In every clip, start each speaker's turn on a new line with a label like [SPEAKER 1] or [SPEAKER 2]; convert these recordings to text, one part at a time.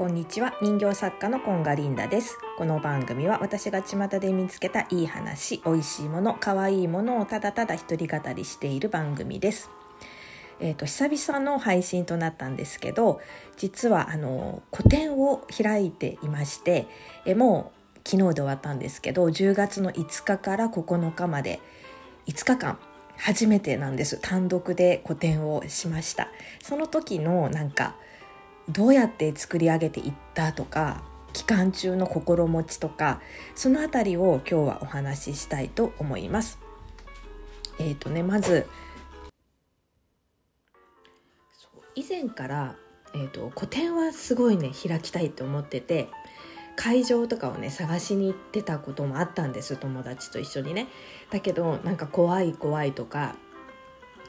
[SPEAKER 1] こんにちは。人形作家のコンガリンダです。この番組は私が巷で見つけたいい話美味しいもの可愛いいものをただただ一人語りしている番組です。えーと、久々の配信となったんですけど実はあの個展を開いていましてえもう昨日で終わったんですけど10月の5日から9日まで5日間初めてなんです。単独で個展をしました。その時のなんかどうやって作り上げていったとか期間中の心持ちとかその辺りを今日はお話ししたいと思います。えっ、ー、とねまず以前から、えーと、個展はすごいね開きたいと思ってて会場とかをね探しに行ってたこともあったんです友達と一緒にね。だけどなんか怖い怖いとか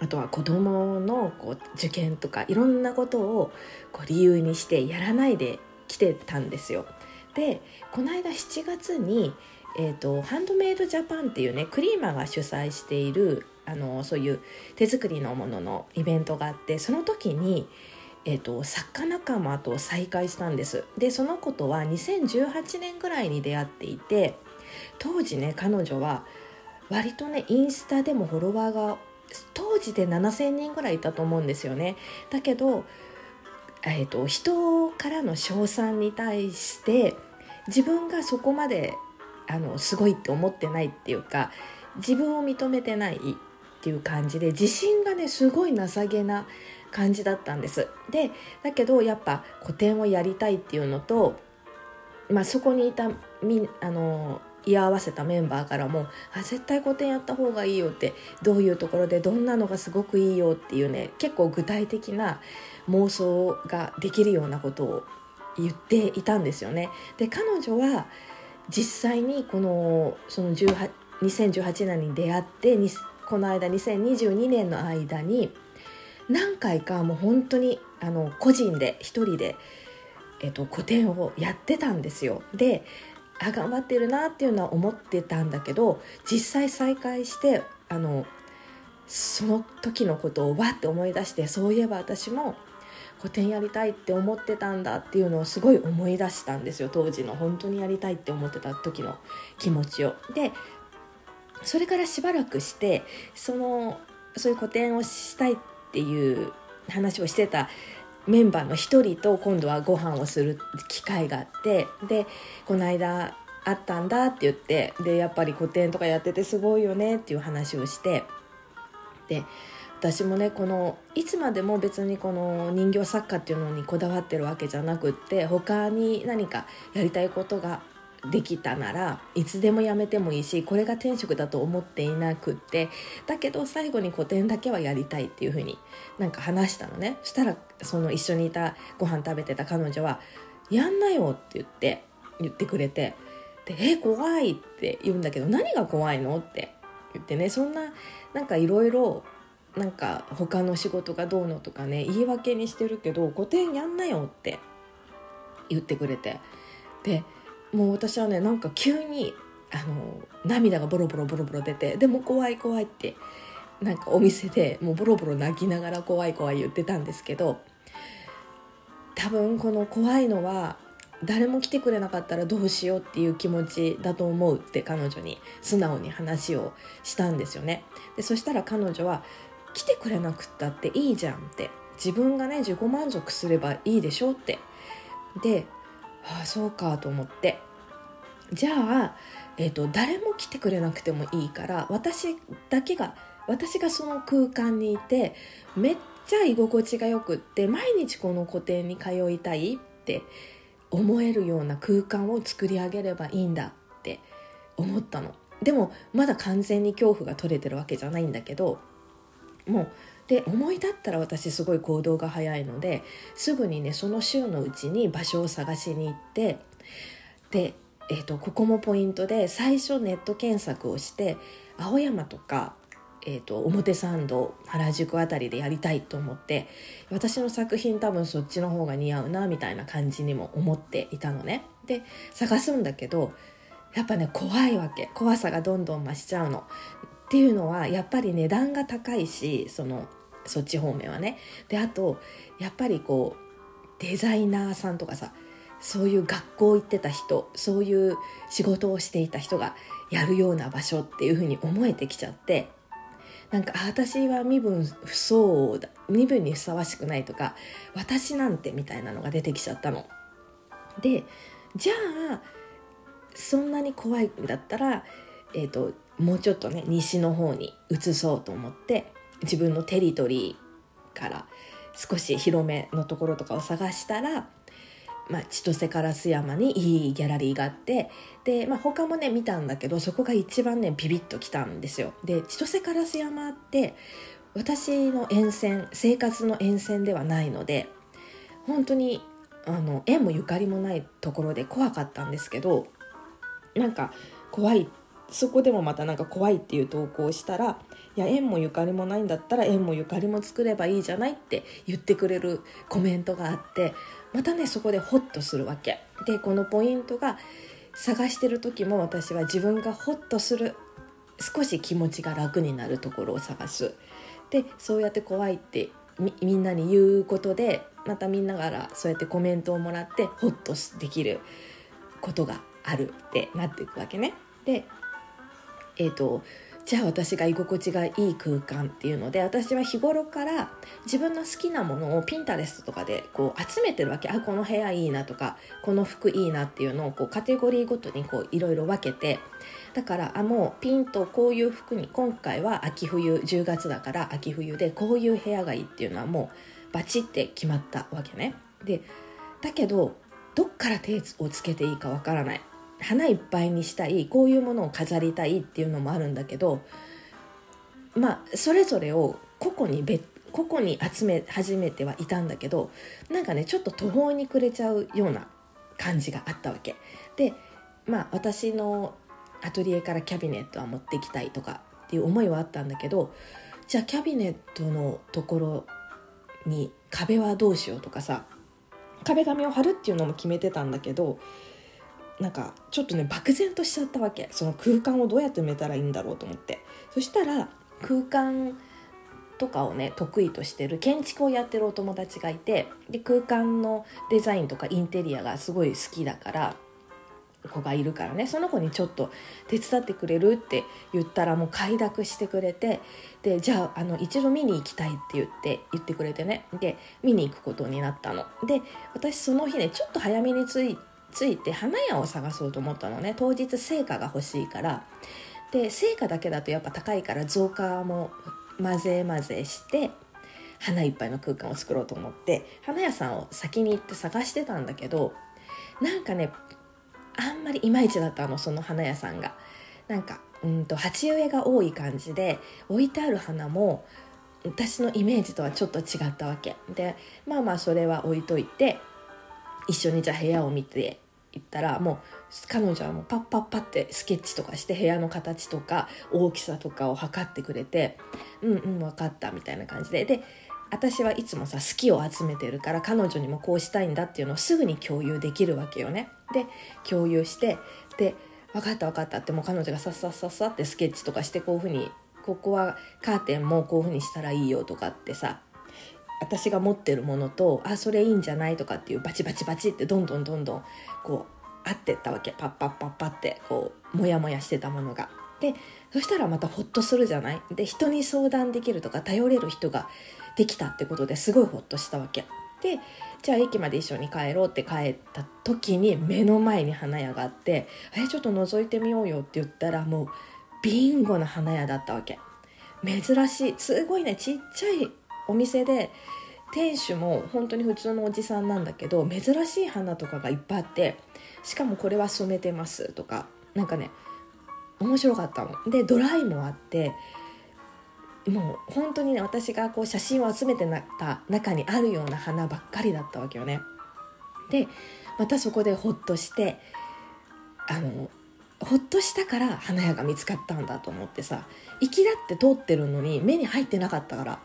[SPEAKER 1] あとは子どものこう受験とかいろんなことをこう理由にしてやらないで来てたんですよ。でこの間7月に、えーと、ハンドメイドジャパンっていうねクリーマが主催しているあのそういう手作りのもののイベントがあってその時に、えーと、作家仲間と再会したんですでその子とは2018年ぐらいに出会っていて当時ね彼女は割とねインスタでもフォロワーが当時で7,000人ぐらいいたと思うんですよね。だけど、えーと、人からの称賛に対して自分がそこまであのすごいって思ってないっていうか自分を認めてないっていう感じで自信がねすごい情けな感じだったんです。でだけどやっぱ個展をやりたいっていうのと、まあ、そこにいたみあの居合わせたメンバーからも「あ絶対個展やった方がいいよ」ってどういうところでどんなのがすごくいいよっていうね結構具体的な妄想ができるようなことを言っていたんですよね。で彼女は実際にこのその2018年に出会ってこの間2022年の間に何回かもう本当にあの個人で一人で、えっと、個展をやってたんですよ。であ頑張ってるなっていうのは思ってたんだけど実際再会してあのその時のことをわって思い出してそういえば私も個展やりたいって思ってたんだっていうのをすごい思い出したんですよ当時の本当にやりたいって思ってた時の気持ちを。でそれからしばらくしてそのそういう個展をしたいっていう話をしてたメンバーの一人と今度はご飯をする機会があってでこの間あったんだって言ってでやっぱり個展とかやっててすごいよねっていう話をしてで私もねこのいつまでも別にこの人形作家っていうのにこだわってるわけじゃなくって他に何かやりたいことができたならいつでもやめてもいいしこれが転職だと思っていなくってだけど最後に古典だけはやりたいっていうふうになんか話したのねしたらその一緒にいたご飯食べてた彼女は「やんなよ」って言って言ってくれてで「え怖い」って言うんだけど「何が怖いの?」って言ってねそんななんかいろいろなんか他の仕事がどうのとかね言い訳にしてるけど「古典やんなよ」って言ってくれてでもう私はねなんか急にあの涙がボロボロボロボロ出てでも怖い怖いってなんかお店でもうボロボロ泣きながら怖い怖い言ってたんですけど多分この怖いのは誰も来てくれなかったらどうしようっていう気持ちだと思うって彼女に素直に話をしたんですよね。でそしたら彼女は来てくれなくったっていいじゃんって自分がね自己満足すればいいでしょうって。でああそうかと思って。じゃあ、えーと、誰も来てくれなくてもいいから私だけが私がその空間にいてめっちゃ居心地がよくって毎日この個展に通いたいって思えるような空間を作り上げればいいんだって思ったの。でもまだ完全に恐怖が取れてるわけじゃないんだけどもうで思い立ったら私すごい行動が早いのですぐにねその週のうちに場所を探しに行ってで、えーと、ここもポイントで最初ネット検索をして青山とか、えーと、表参道原宿あたりでやりたいと思って私の作品多分そっちの方が似合うなみたいな感じにも思っていたのね。で探すんだけどやっぱね怖いわけ怖さがどんどん増しちゃうの。っていうのはやっぱり値段が高いしそのそっち方面はねであとやっぱりこうデザイナーさんとかさそういう学校行ってた人そういう仕事をしていた人がやるような場所っていうふうに思えてきちゃってなんか私は身分不相応だ身分にふさわしくないとか私なんてみたいなのが出てきちゃったの。でじゃあそんなに怖いんだったら、えーと、もうちょっとね西の方に移そうと思って自分のテリトリーから少し広めのところとかを探したらまあ、千歳烏山にいいギャラリーがあってで、まあ、他もね見たんだけどそこが一番ねビビッときたんですよ。で千歳烏山って私の沿線生活の沿線ではないので本当にあの縁もゆかりもないところで怖かったんですけどなんか怖いそこでもまたなんか怖いっていう投稿をしたらいや縁もゆかりもないんだったら縁もゆかりも作ればいいじゃないって言ってくれるコメントがあってまたねそこでホッとするわけでこのポイントが探してる時も私は自分がホッとする少し気持ちが楽になるところを探すでそうやって怖いってみんなに言うことでまたみんなからそうやってコメントをもらってホッとできることがあるってなっていくわけね。でえーとじゃあ私が居心地がいい空間っていうので私は日頃から自分の好きなものをピンタレストとかでこう集めてるわけ。あこの部屋いいなとかこの服いいなっていうのをこうカテゴリーごとにいろいろ分けて。だからあもうピンとこういう服に今回は秋冬10月だから秋冬でこういう部屋がいいっていうのはもうバチって決まったわけね。でだけどどっから手をつけていいかわからない。花いっぱいにしたいこういうものを飾りたいっていうのもあるんだけどまあそれぞれを個々に別個々に集め始めてはいたんだけどなんかねちょっと途方に暮れちゃうような感じがあったわけ。でまあ私のアトリエからキャビネットは持っていきたいとかっていう思いはあったんだけどじゃあキャビネットのところに壁はどうしようとかさ壁紙を貼るっていうのも決めてたんだけどなんかちょっとね漠然としちゃったわけ。その空間をどうやって埋めたらいいんだろうと思って。そしたら空間とかをね得意としてる建築をやってるお友達がいてで空間のデザインとかインテリアがすごい好きだから子がいるからね。その子にちょっと手伝ってくれるって言ったらもう快諾してくれてでじゃああの一度見に行きたいって言って言ってくれてね。で見に行くことになったの。で私その日ねちょっと早めに着いついて花屋を探そうと思ったのね。当日成果が欲しいから。で成果だけだとやっぱ高いから増加も混ぜ混ぜして花いっぱいの空間を作ろうと思って花屋さんを先に行って探してたんだけどなんかねあんまりいまいちだったのその花屋さんが。なんかうんと鉢植えが多い感じで置いてある花も私のイメージとはちょっと違ったわけ。でまあまあそれは置いといて一緒にじゃあ部屋を見て行ったらもう彼女はもうパッパッパってスケッチとかして部屋の形とか大きさとかを測ってくれてうんうん分かったみたいな感じでで私はいつもさ好きを集めてるから彼女にもこうしたいんだっていうのをすぐに共有できるわけよね。で共有してで分かった分かったってもう彼女がさっさっさっさってスケッチとかしてこういうふうにここはカーテンもこういうふうにしたらいいよとかってさ私が持ってるものとあそれいいんじゃないとかっていうバチバチバチってどんどんどんどんこう合ってったわけパッパッパッパってこうモヤモヤしてたものが。でそしたらまたホッとするじゃない？で人に相談できるとか頼れる人ができたってことですごいホッとしたわけ。でじゃあ駅まで一緒に帰ろうって帰った時に目の前に花屋があって「えちょっと覗いてみようよ」って言ったらもうビンゴな花屋だったわけ珍しいすごいねちっちゃいお店で店主も本当に普通のおじさんなんだけど珍しい花とかがいっぱいあってしかもこれは染めてますとかなんかね面白かったの。でドライもあってもう本当にね私がこう写真を集めてなった中にあるような花ばっかりだったわけよね。でまたそこでホッとしてあのほっとしたから花屋が見つかったんだと思ってさ行きだって通ってるのに目に入ってなかったから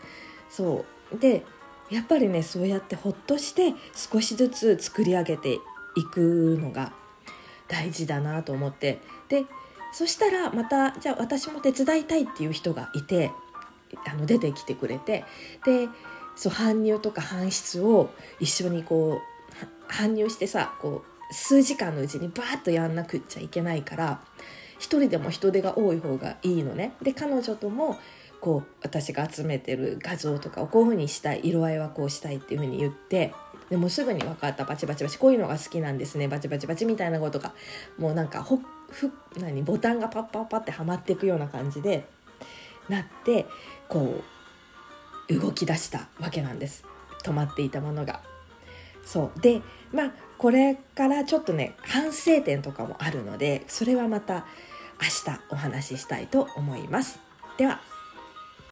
[SPEAKER 1] そう。でやっぱりねそうやってほっとして少しずつ作り上げていくのが大事だなと思って。でそしたらまたじゃあ私も手伝いたいっていう人がいてあの出てきてくれて。でそう搬入とか搬出を一緒にこう搬入してさこう数時間のうちにバーッとやんなくっちゃいけないから一人でも人手が多い方がいいのね。で彼女ともこう私が集めてる画像とかをこういうふうにしたい色合いはこうしたいっていうふうに言ってでもすぐに分かったバチバチバチこういうのが好きなんですねバチバチバチみたいなことがもうなんかほふ何ボタンがパッパッパってはまっていくような感じでなってこう動き出したわけなんです止まっていたものが。そうでまあこれからちょっとね反省点とかもあるのでそれはまた明日お話ししたいと思います。では